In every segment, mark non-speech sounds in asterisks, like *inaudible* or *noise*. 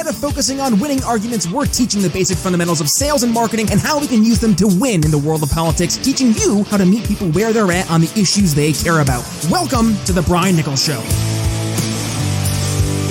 Instead of focusing on winning arguments, we're teaching the basic fundamentals of sales and marketing and how we can use them to win in the world of politics, teaching you how to meet people where they're at on the issues they care about. Welcome to The Brian Nichols Show.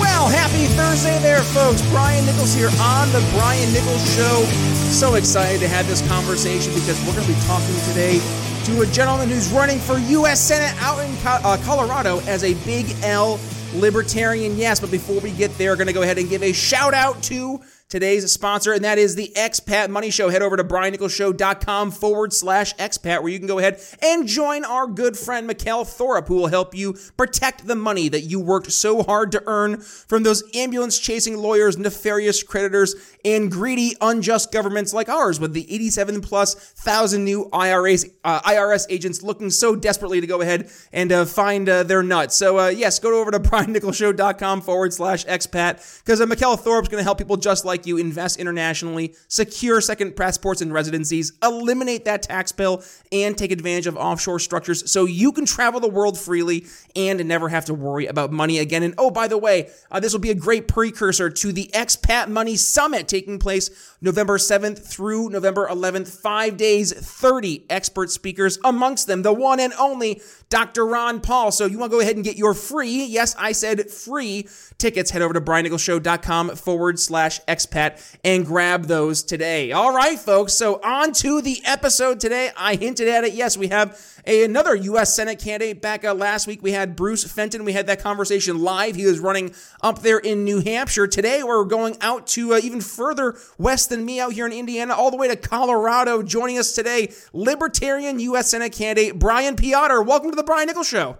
Well, happy Thursday there, folks. Brian Nichols here on The Brian Nichols Show. So excited to have this conversation because we're going to be talking today to a gentleman who's running for U.S. Senate out in uh, Colorado as a Big L libertarian. Yes, but before we get there, going to go ahead and give a shout out to today's sponsor, and that is the Expat Money Show. Head over to briannicholsshow.com forward slash expat, where you can go ahead and join our good friend Mikkel Thorup, who will help you protect the money that you worked so hard to earn from those ambulance chasing lawyers, nefarious creditors, and greedy, unjust governments like ours, with the 87 plus thousand new uh, IRS agents looking so desperately to go ahead and uh, find uh, their nuts. So, uh, yes, go over to *laughs* briannicholsshow.com forward slash expat, because uh, Mikkel Thorup's going to help people just like like you invest internationally, secure second passports and residencies, eliminate that tax bill, and take advantage of offshore structures so you can travel the world freely and never have to worry about money again. And oh, by the way, uh, this will be a great precursor to the Expat Money Summit taking place November 7th through November 11th. Five days, 30 expert speakers, amongst them the one and only Dr. Ron Paul. So you want to go ahead and get your free, yes, I said free tickets. Head over to briannicholsshow.com forward slash expat and grab those today. All right, folks. So on to the episode today. I hinted at it. Yes, we have a, another U.S. Senate candidate back uh, last week. We had Bruce Fenton. We had that conversation live. He was running up there in New Hampshire. Today, we're going out to uh, even further west than me out here in Indiana, all the way to Colorado. Joining us today, Libertarian U.S. Senate candidate Brian Peotter. Welcome to the Brian Nichols Show.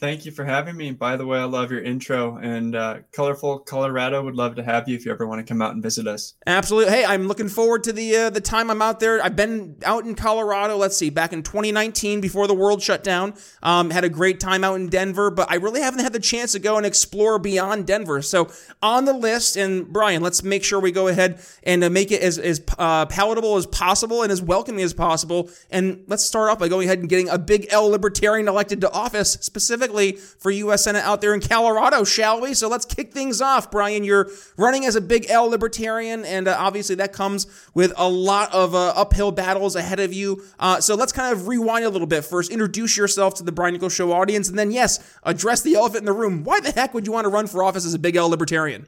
Thank you for having me. By the way, I love your intro and uh, colorful Colorado. Would love to have you if you ever want to come out and visit us. Absolutely. Hey, I'm looking forward to the uh, the time I'm out there. I've been out in Colorado. Let's see, back in 2019 before the world shut down. Um, had a great time out in Denver, but I really haven't had the chance to go and explore beyond Denver. So on the list, and Brian, let's make sure we go ahead and uh, make it as as uh, palatable as possible and as welcoming as possible. And let's start off by going ahead and getting a big L libertarian elected to office specifically for U.S. Senate out there in Colorado, shall we? So let's kick things off. Brian, you're running as a big L libertarian, and uh, obviously that comes with a lot of uh, uphill battles ahead of you. Uh, so let's kind of rewind a little bit first. Introduce yourself to the Brian Nichols Show audience, and then, yes, address the elephant in the room. Why the heck would you want to run for office as a big L libertarian?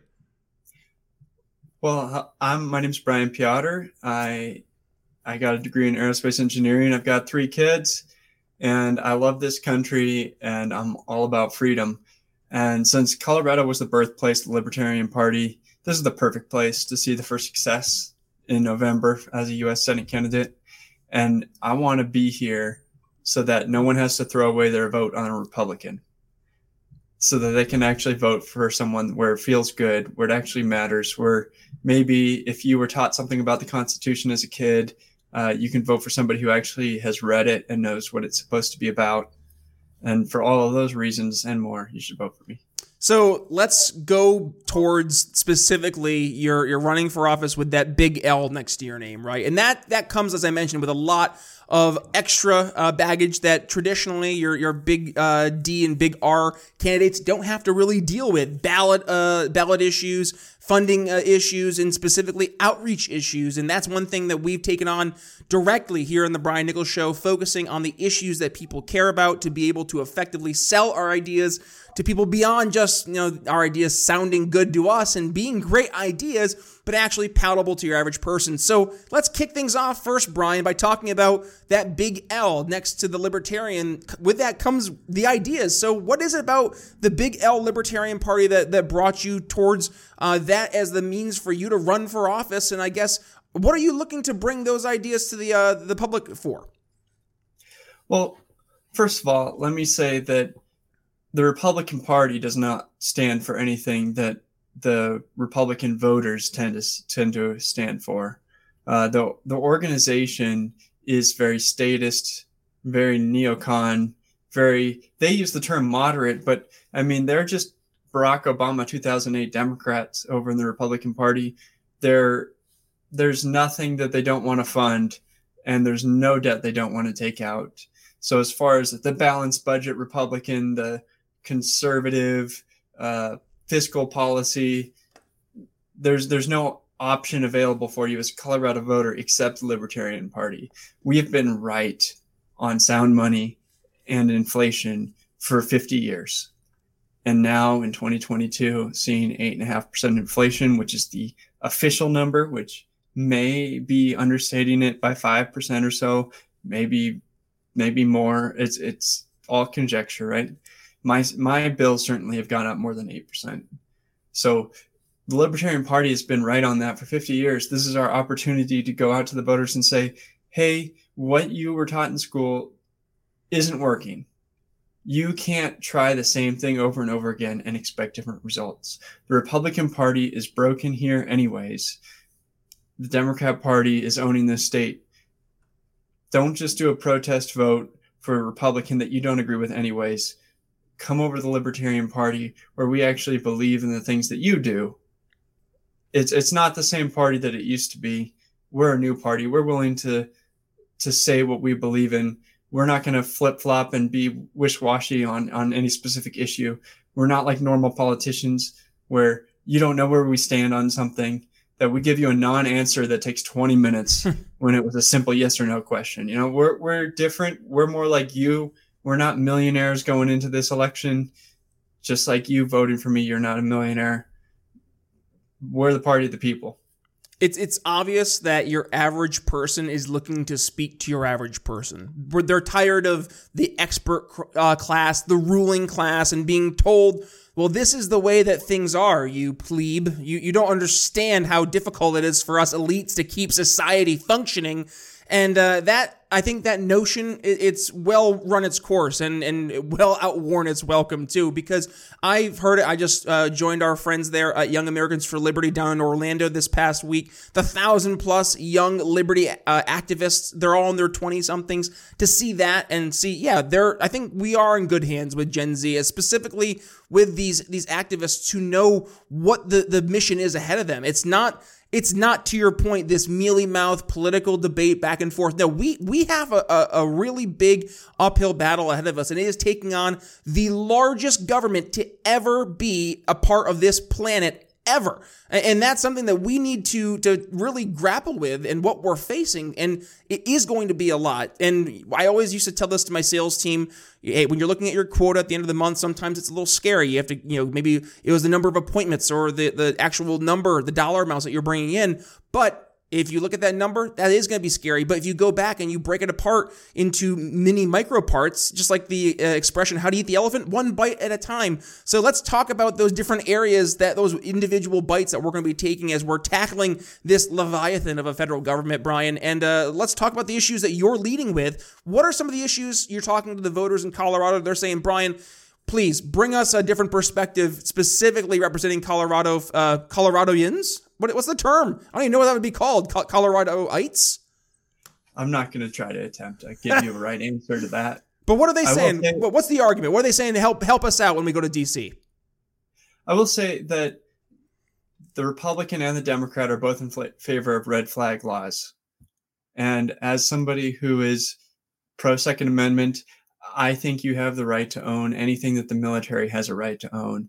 Well, I'm my name's Brian Peotter. I I got a degree in aerospace engineering. I've got three kids and I love this country and I'm all about freedom. And since Colorado was the birthplace of the Libertarian Party, this is the perfect place to see the first success in November as a US Senate candidate. And I want to be here so that no one has to throw away their vote on a Republican, so that they can actually vote for someone where it feels good, where it actually matters, where maybe if you were taught something about the Constitution as a kid, uh, you can vote for somebody who actually has read it and knows what it's supposed to be about. And for all of those reasons and more, you should vote for me. So let's go towards specifically you're you're running for office with that big L next to your name, right? And that that comes, as I mentioned, with a lot of extra uh, baggage that traditionally your your big uh, D and big R candidates don't have to really deal with ballot uh, ballot issues, funding uh, issues, and specifically outreach issues. And that's one thing that we've taken on directly here in the Brian Nichols Show, focusing on the issues that people care about to be able to effectively sell our ideas to people beyond just, you know, our ideas sounding good to us and being great ideas, but actually palatable to your average person. So let's kick things off first, Brian, by talking about that big L next to the libertarian. With that comes the ideas. So what is it about the big L Libertarian Party that, that brought you towards uh, that as the means for you to run for office? And I guess, what are you looking to bring those ideas to the, uh, the public for? Well, first of all, let me say that the Republican Party does not stand for anything that the Republican voters tend to tend to stand for. Uh, the the organization is very statist, very neocon, very. They use the term moderate, but I mean they're just Barack Obama 2008 Democrats over in the Republican Party. There, there's nothing that they don't want to fund, and there's no debt they don't want to take out. So as far as the balanced budget Republican, the conservative uh, fiscal policy. there's there's no option available for you as a Colorado voter except the Libertarian Party. We have been right on sound money and inflation for 50 years. And now in 2022, seeing 8.5% inflation, which is the official number, which may be understating it by 5% or so, maybe maybe more. It's it's all conjecture, right? My my bills certainly have gone up more than 8%. So the Libertarian Party has been right on that for 50 years. This is our opportunity to go out to the voters and say, hey, what you were taught in school isn't working. You can't try the same thing over and over again and expect different results. The Republican Party is broken here, anyways. The Democrat Party is owning this state. Don't just do a protest vote for a Republican that you don't agree with, anyways. Come over to the Libertarian Party where we actually believe in the things that you do it's it's not the same party that it used to be. We're a new party. We're willing to to say what we believe in. We're not going to flip flop and be wish washy on on any specific issue. We're not like normal politicians where you don't know where we stand on something that we give you a non-answer that takes 20 minutes *laughs* when it was a simple yes or no question. You know, we're we're different. We're more like you. We're not millionaires going into this election. Just like you voting for me, you're not a millionaire we're the party of the people. It's it's obvious that your average person is looking to speak to your average person. They're tired of the expert uh, class, the ruling class, and being told, "Well, this is the way that things are." You plebe, you you don't understand how difficult it is for us elites to keep society functioning, and uh, that I think that notion it's well run its course and and well outworn its welcome too because I've heard it. I just uh, joined our friends there at Young Americans for Liberty down in Orlando this past week. The thousand plus young liberty uh, activists, they're all in their twenty somethings. To see that and see, yeah, they're. I think we are in good hands with Gen Z, specifically with these these activists who know what the the mission is ahead of them. It's not it's not to your point this mealy mouth political debate back and forth. No, we we have a, a, a, really big uphill battle ahead of us, and it is taking on the largest government to ever be a part of this planet ever. And that's something that we need to to really grapple with and what we're facing. And it is going to be a lot. And I always used to tell this to my sales team. Hey, when you're looking at your quota at the end of the month, sometimes it's a little scary. You have to, you know, maybe it was the number of appointments or the, the actual number, the dollar amounts that you're bringing in. But if you look at that number, that is going to be scary. But if you go back and you break it apart into mini micro parts, just like the uh, expression, how to eat the elephant, one bite at a time. So let's talk about those different areas that those individual bites that we're going to be taking as we're tackling this leviathan of a federal government, Brian. And uh, let's talk about the issues that you're leading with. What are some of the issues you're talking to the voters in Colorado? They're saying, Brian, please bring us a different perspective, specifically representing Colorado uh, Coloradoans what, what's the term? I don't even know what that would be called. Coloradoites? I'm not going to try to attempt to give you a right answer to that. *laughs* But what are they saying? Say, what's the argument? What are they saying to help help us out when we go to DC? I will say that the Republican and the Democrat are both in favor of red flag laws. And as somebody who is pro Second Amendment, I think you have the right to own anything that the military has a right to own.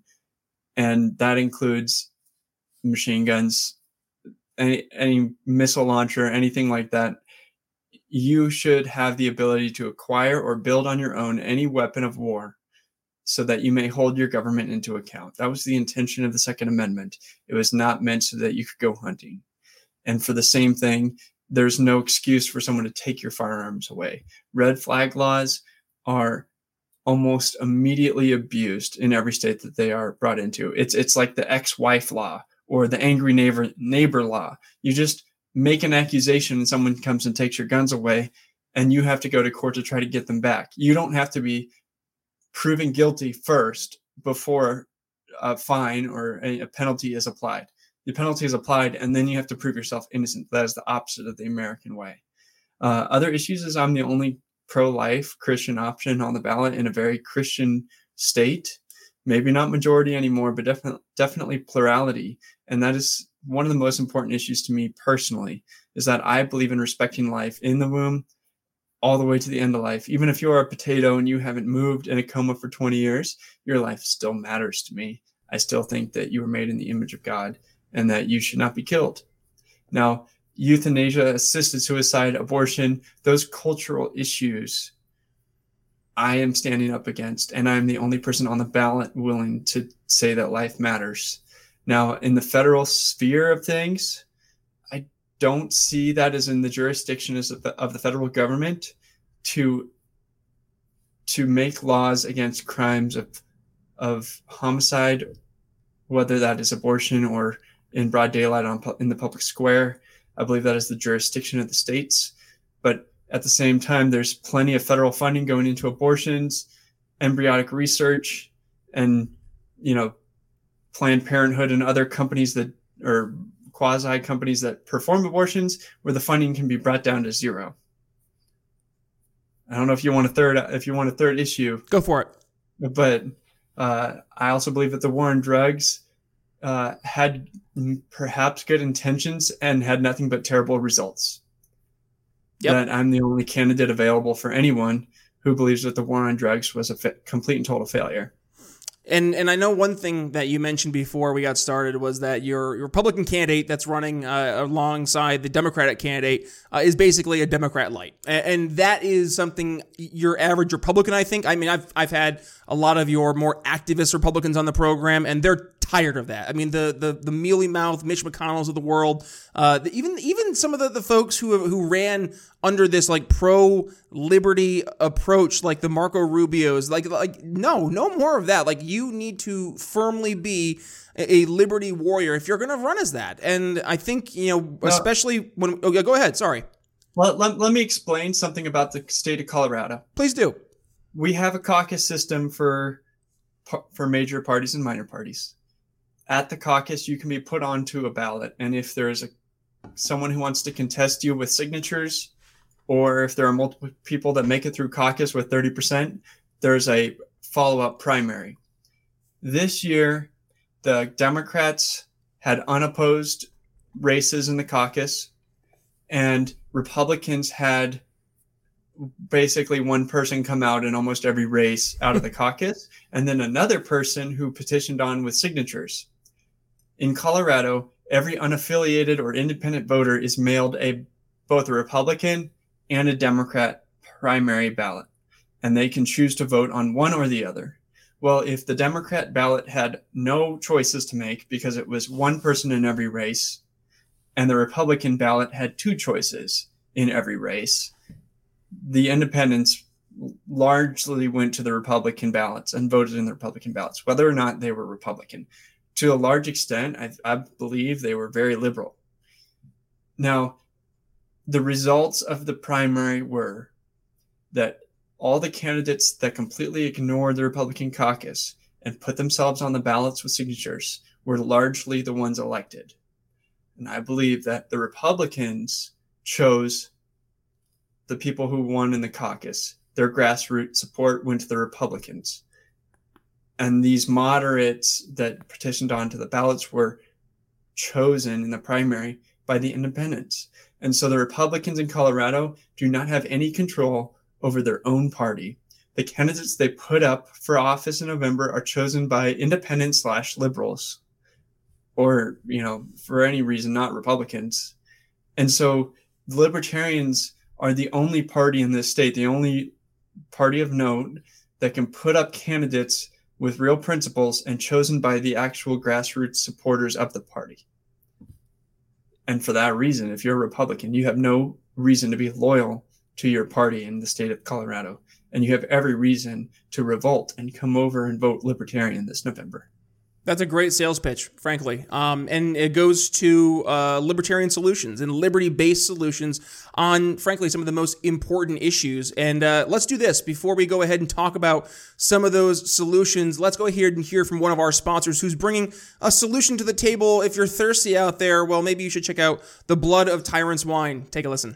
And that includes machine guns, any any missile launcher, anything like that, you should have the ability to acquire or build on your own any weapon of war so that you may hold your government into account. That was the intention of the Second Amendment. It was not meant so that you could go hunting. And for the same thing, there's no excuse for someone to take your firearms away. Red flag laws are almost immediately abused in every state that they are brought into. It's it's like the ex-wife law or the angry neighbor neighbor law. You just make an accusation and someone comes and takes your guns away and you have to go to court to try to get them back. You don't have to be proven guilty first before a fine or a, penalty is applied. The penalty is applied and then you have to prove yourself innocent. That is the opposite of the American way. Uh, other issues is I'm the only pro-life Christian option on the ballot in a very Christian state maybe not majority anymore, but definitely definitely plurality. And that is one of the most important issues to me personally, is that I believe in respecting life in the womb all the way to the end of life. Even if you're a potato and you haven't moved in a coma for 20 years, your life still matters to me. I still think that you were made in the image of God. and that you should not be killed. Now, euthanasia, assisted suicide, abortion, those cultural issues I am standing up against, and I'm the only person on the ballot willing to say that life matters. Now, in the federal sphere of things, I don't see that as in the jurisdiction of the, of the federal government to to make laws against crimes of of homicide, whether that is abortion or in broad daylight on in the public square. I believe that is the jurisdiction of the states. But at the same time, there's plenty of federal funding going into abortions, embryonic research, and you know, Planned Parenthood and other companies that or quasi companies that perform abortions, where the funding can be brought down to zero. I don't know if you want a third if you want a third issue. Go for it. But uh, I also believe that the war on drugs uh, had perhaps good intentions and had nothing but terrible results. Yep. That I'm the only candidate available for anyone who believes that the war on drugs was a fa- complete and total failure. And and I know one thing that you mentioned before we got started was that your, your Republican candidate that's running uh, alongside the Democratic candidate uh, is basically a Democrat light, and, and, that is something your average Republican, I think. I mean, I've I've had a lot of your more activist Republicans on the program, and they're tired of that. I mean, the the the mealy mouth Mitch McConnell's of the world, uh, the, even even some of the, the folks who who ran under this like pro liberty approach, like the Marco Rubio's, like like no, no more of that. Like you need to firmly be a, a liberty warrior if you're going to run as that. And I think you know, especially when. Oh, yeah, go ahead. Sorry. Well, let, let me explain something about the state of Colorado. Please do. We have a caucus system for for major parties and minor parties at the caucus, you can be put onto a ballot. And if there's a someone who wants to contest you with signatures, or if there are multiple people that make it through caucus with 30%, there's a follow up primary. This year, the Democrats had unopposed races in the caucus, and Republicans had basically one person come out in almost every race out of the *laughs* caucus, and then another person who petitioned on with signatures in Colorado, every unaffiliated or independent voter is mailed a both a Republican and a Democrat primary ballot, and they can choose to vote on one or the other. Well, if the Democrat ballot had no choices to make because it was one person in every race, and the Republican ballot had two choices in every race, the independents largely went to the Republican ballots and voted in the Republican ballots, whether or not they were Republican to a large extent, I, I believe they were very liberal. Now, the results of the primary were that all the candidates that completely ignored the Republican caucus and put themselves on the ballots with signatures were largely the ones elected. And I believe that the Republicans chose the people who won in the caucus. Their grassroots support went to the Republicans and these moderates that petitioned onto the ballots were chosen in the primary by the independents. And so the Republicans in Colorado do not have any control over their own party. The candidates they put up for office in November are chosen by independents slash liberals, or, you know, for any reason, not Republicans. And so the libertarians are the only party in this state, the only party of note that can put up candidates with real principles and chosen by the actual grassroots supporters of the party. And for that reason, if you're a Republican, you have no reason to be loyal to your party in the state of Colorado. And you have every reason to revolt and come over and vote Libertarian this November. That's a great sales pitch, frankly. Um, and it goes to uh, libertarian solutions and liberty based solutions on, frankly, some of the most important issues. And uh, let's do this before we go ahead and talk about some of those solutions. Let's go ahead and hear from one of our sponsors who's bringing a solution to the table. If you're thirsty out there, well, maybe you should check out the Blood of Tyrants wine. Take a listen.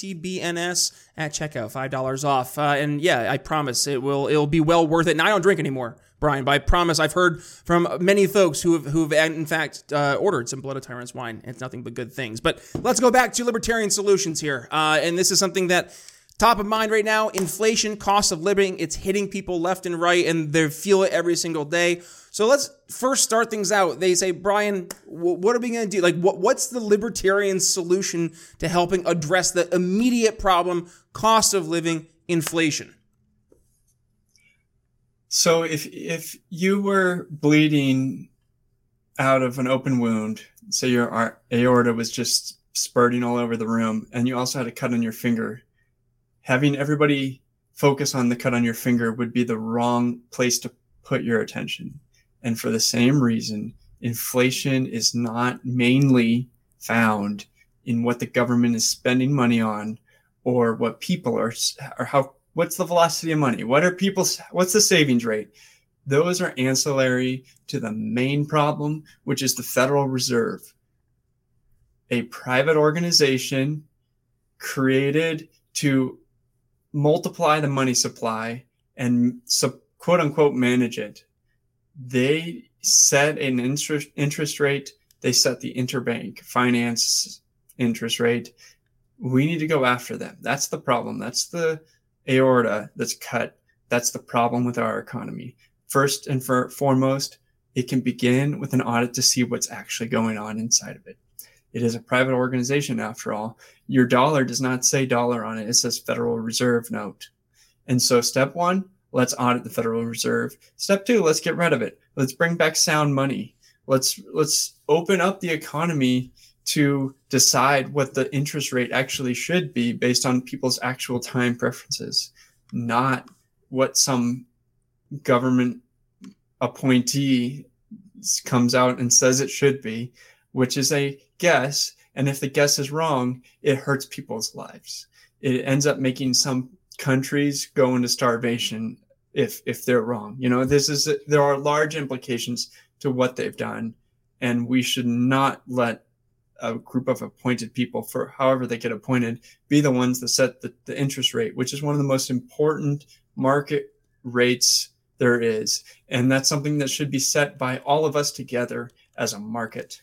TBNS at checkout, five dollars off. Uh, and yeah, I promise it will it'll be well worth it. And I don't drink anymore, Brian, but I promise I've heard from many folks who have who've in fact uh, ordered some Blood of Tyrants wine. It's nothing but good things. But let's go back to libertarian solutions here, uh, and this is something that. Top of mind right now, inflation, cost of living, it's hitting people left and right, and they feel it every single day. So let's first start things out. They say, Brian, what are we going to do? Like, what, what's the libertarian solution to helping address the immediate problem, cost of living, inflation? So if if you were bleeding out of an open wound, say your aorta was just spurting all over the room, and you also had a cut on your finger, having everybody focus on the cut on your finger would be the wrong place to put your attention. And for the same reason, inflation is not mainly found in what the government is spending money on or what people are or how what's the velocity of money? What are people's what's the savings rate? Those are ancillary to the main problem which is the federal reserve. A private organization created to multiply the money supply and quote unquote manage it they set an interest interest rate. They set the interbank finance interest rate. We need to go after them. That's the problem. That's the aorta that's cut. That's the problem with our economy. First and for, foremost, it can begin with an audit to see what's actually going on inside of it. It is a private organization, after all. Your dollar does not say dollar on it, it says Federal Reserve note. And so, step one, Let's audit the Federal Reserve. Step two, let's get rid of it. Let's bring back sound money. Let's let's open up the economy to decide what the interest rate actually should be based on people's actual time preferences, not what some government appointee comes out and says it should be, which is a guess. And if the guess is wrong, it hurts people's lives. It ends up making some countries go into starvation if if they're wrong. You know, this is there are large implications to what they've done, and we should not let a group of appointed people, for however they get appointed, be the ones that set the, the interest rate, which is one of the most important market rates there is, and that's something that should be set by all of us together as a market.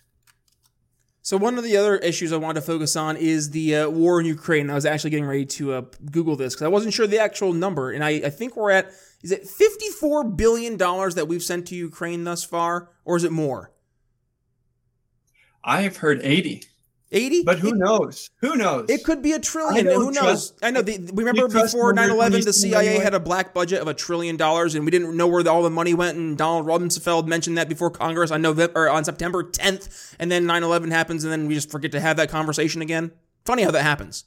So one of the other issues I wanted to focus on is the uh, war in Ukraine. I was actually getting ready to uh, Google this because I wasn't sure the actual number, and I, I think we're at is it fifty four billion dollars that we've sent to Ukraine thus far, or is it more? I have heard eighty. 80 but who it, knows? Who knows? It could be a trillion who knows? i know the, remember before 9-11 the cia had a black budget of a trillion dollars and we didn't know where all the money went and donald rumsfeld mentioned that before congress on november or on september 10th and then 9-11 happens and then we just forget to have that conversation again. Funny how that happens.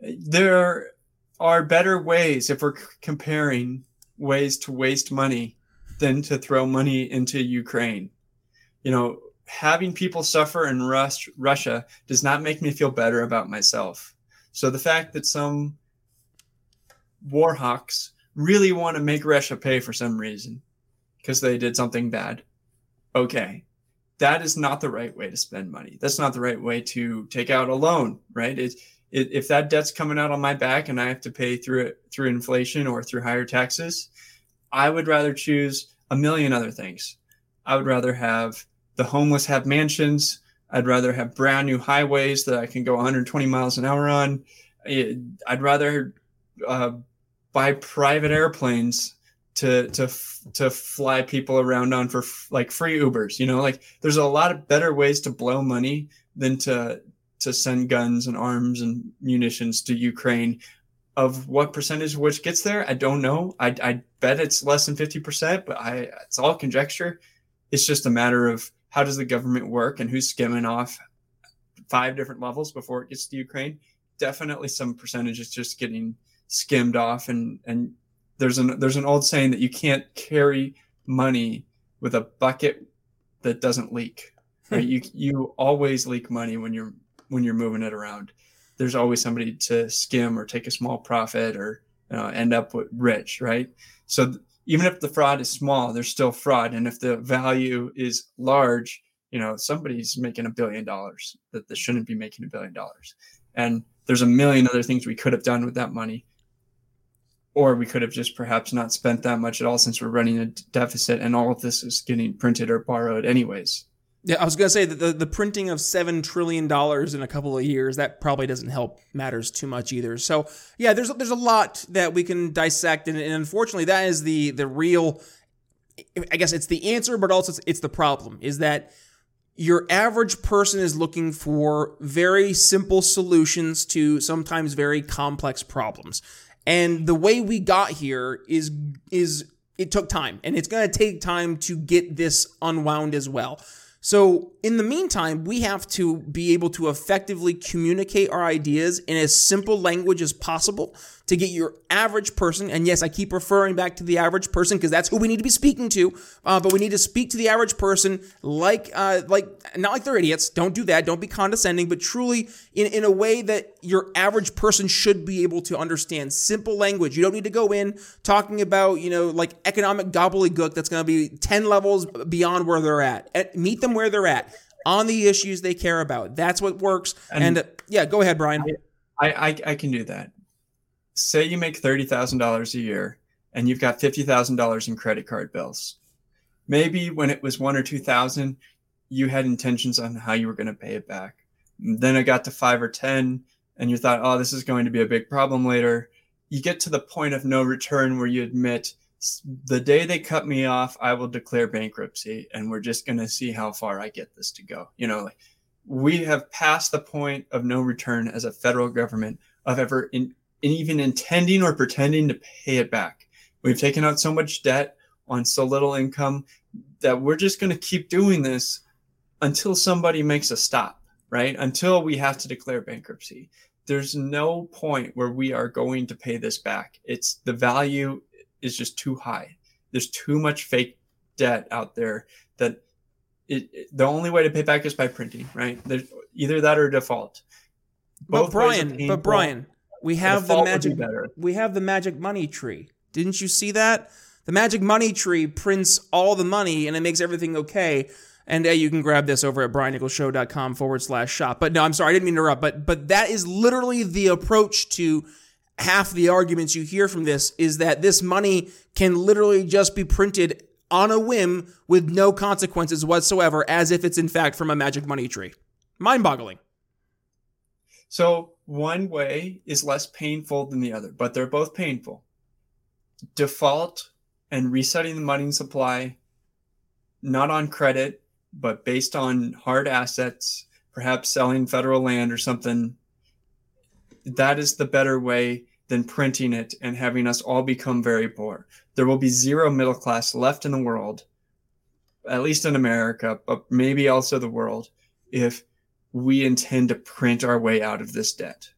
There are better ways if we're comparing ways to waste money than to throw money into ukraine. You know having people suffer in Rus- Russia does not make me feel better about myself. So the fact that some war hawks really want to make Russia pay for some reason because they did something bad, okay, that is not the right way to spend money. That's not the right way to take out a loan, right? It, it, if that debt's coming out on my back and I have to pay through it through inflation or through higher taxes, I would rather choose a million other things. I would rather have the homeless have mansions. I'd rather have brand new highways that I can go 120 miles an hour on. I'd rather uh, buy private airplanes to to to fly people around on for like free Ubers. You know, like there's a lot of better ways to blow money than to to send guns and arms and munitions to Ukraine. Of what percentage of which gets there, I don't know. I, I bet it's less than 50%, but I it's all conjecture. It's just a matter of how does the government work and who's skimming off five different levels before it gets to Ukraine? definitely some percentage is just getting skimmed off. And and there's an there's an old saying that you can't carry money with a bucket that doesn't leak *laughs* right? You you always leak money when you're when you're moving it around. There's always somebody to skim or take a small profit or you know, end up with rich right? So th- even if the fraud is small there's still fraud. And if the value is large you know somebody's making a billion dollars that they shouldn't be making a billion dollars. And there's a million other things we could have done with that money. Or we could have just perhaps not spent that much at all since we're running a deficit and all of this is getting printed or borrowed anyways yeah i was going to say that the, the printing of $7 trillion in a couple of years that probably doesn't help matters too much either so yeah there's, there's a lot that we can dissect and, and unfortunately that is the the real i guess it's the answer but also it's, it's the problem is that your average person is looking for very simple solutions to sometimes very complex problems. And the way we got here is is it took time and it's going to take time to get this unwound as well. So, in the meantime, we have to be able to effectively communicate our ideas in as simple language as possible to get your average person, and yes, I keep referring back to the average person because that's who we need to be speaking to, uh, but we need to speak to the average person like, uh, like, not like they're idiots. Don't do that. Don't be condescending, but truly in, in a way that your average person should be able to understand. Simple language. You don't need to go in talking about, you know, like economic gobbledygook that's going to be 10 levels beyond where they're at. Meet them where they're at on the issues they care about. That's what works. And, and uh, yeah, go ahead, Brian. I, I, I can do that say you make $30,000 a year and you've got $50,000 in credit card bills. Maybe when it was one or 2000, you had intentions on how you were going to pay it back. Then it got to five or 10 and you thought, oh, this is going to be a big problem later. You get to the point of no return where you admit, the day they cut me off, I will declare bankruptcy and we're just going to see how far I get this to go. You know, like we have passed the point of no return as a federal government of ever in, even intending or pretending to pay it back. We've taken out so much debt on so little income that we're just going to keep doing this until somebody makes a stop, right? Until we have to declare bankruptcy. There's no point where we are going to pay this back. It's the value is just too high. There's too much fake debt out there that it, it, the only way to pay back is by printing, right? There's either that or default. Both but Brian, but Brian, we have the, the magic we have the magic money tree. Didn't you see that? The magic money tree prints all the money and it makes everything okay. And uh, you can grab this over at briannicholsshow.com forward slash shop. But no, I'm sorry, I didn't mean to interrupt. But but that is literally the approach to half the arguments you hear from this is that this money can literally just be printed on a whim with no consequences whatsoever, as if it's in fact from a magic money tree. Mind boggling. So one way is less painful than the other, but they're both painful. Default and resetting the money supply, not on credit, but based on hard assets, perhaps selling federal land or something. That is the better way than printing it and having us all become very poor. There will be zero middle class left in the world, at least in America, but maybe also the world, if we intend to print our way out of this debt.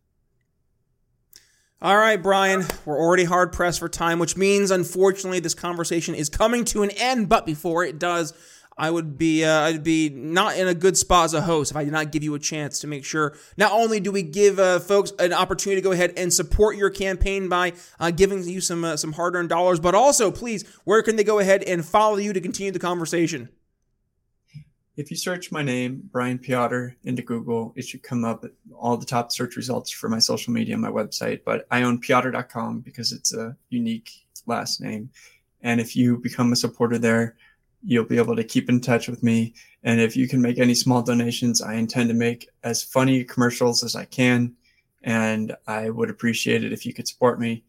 All right, Brian, we're already hard pressed for time, which means unfortunately this conversation is coming to an end. But before it does, I would be uh, I'd be not in a good spot as a host if I did not give you a chance to make sure. Not only do we give uh, folks an opportunity to go ahead and support your campaign by uh, giving you some uh, some hard earned dollars, but also please, where can they go ahead and follow you to continue the conversation? If you search my name, Brian Peotter, into Google, it should come up all the top search results for my social media and my website. But I own peotter.com because it's a unique last name. And if you become a supporter there, you'll be able to keep in touch with me. And if you can make any small donations, I intend to make as funny commercials as I can. And I would appreciate it if you could support me.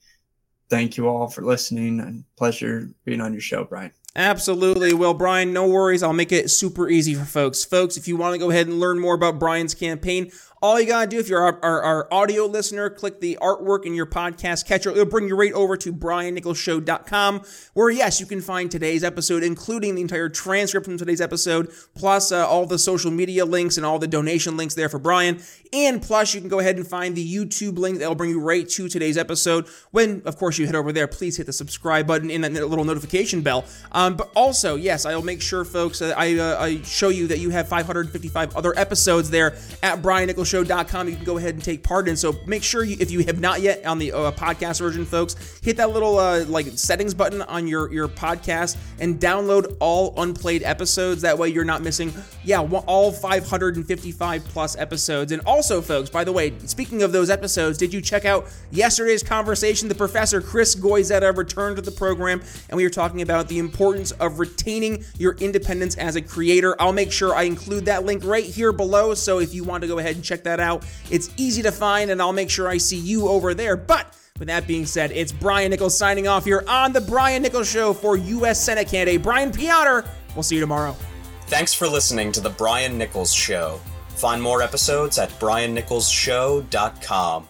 Thank you all for listening and pleasure being on your show, Brian. Absolutely. Well, Brian, no worries. I'll make it super easy for folks. Folks, if you want to go ahead and learn more about Brian's campaign, All you gotta do if you're our, our, our, audio listener, click the artwork in your podcast catcher. It'll bring you right over to briannicholsshow.com, where yes, you can find today's episode, including the entire transcript from today's episode, plus uh, all the social media links and all the donation links there for Brian. And plus, you can go ahead and find the YouTube link that'll bring you right to today's episode. When, of course, you head over there, please hit the subscribe button and that little notification bell. Um, but also, yes, I'll make sure, folks, I, uh, I show you that you have 555 other episodes there at briannicholsshow.com. You can go ahead and take part in. So make sure you, if you have not yet on the uh, podcast version, folks, hit that little uh, like settings button on your your podcast and download all unplayed episodes. That way, you're not missing, yeah, all 555 plus episodes. And also, folks, by the way, speaking of those episodes, did you check out yesterday's conversation? The professor Chris Goizetta returned to the program, and we were talking about the importance of retaining your independence as a creator. I'll make sure I include that link right here below. So if you want to go ahead and check that out, it's easy to find, and I'll make sure I see you over there. But with that being said, it's Brian Nichols signing off here on The Brian Nichols Show for U.S. Senate candidate Brian Peotter. We'll see you tomorrow. Thanks for listening to The Brian Nichols Show. Find more episodes at briannicholsshow.com.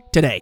today.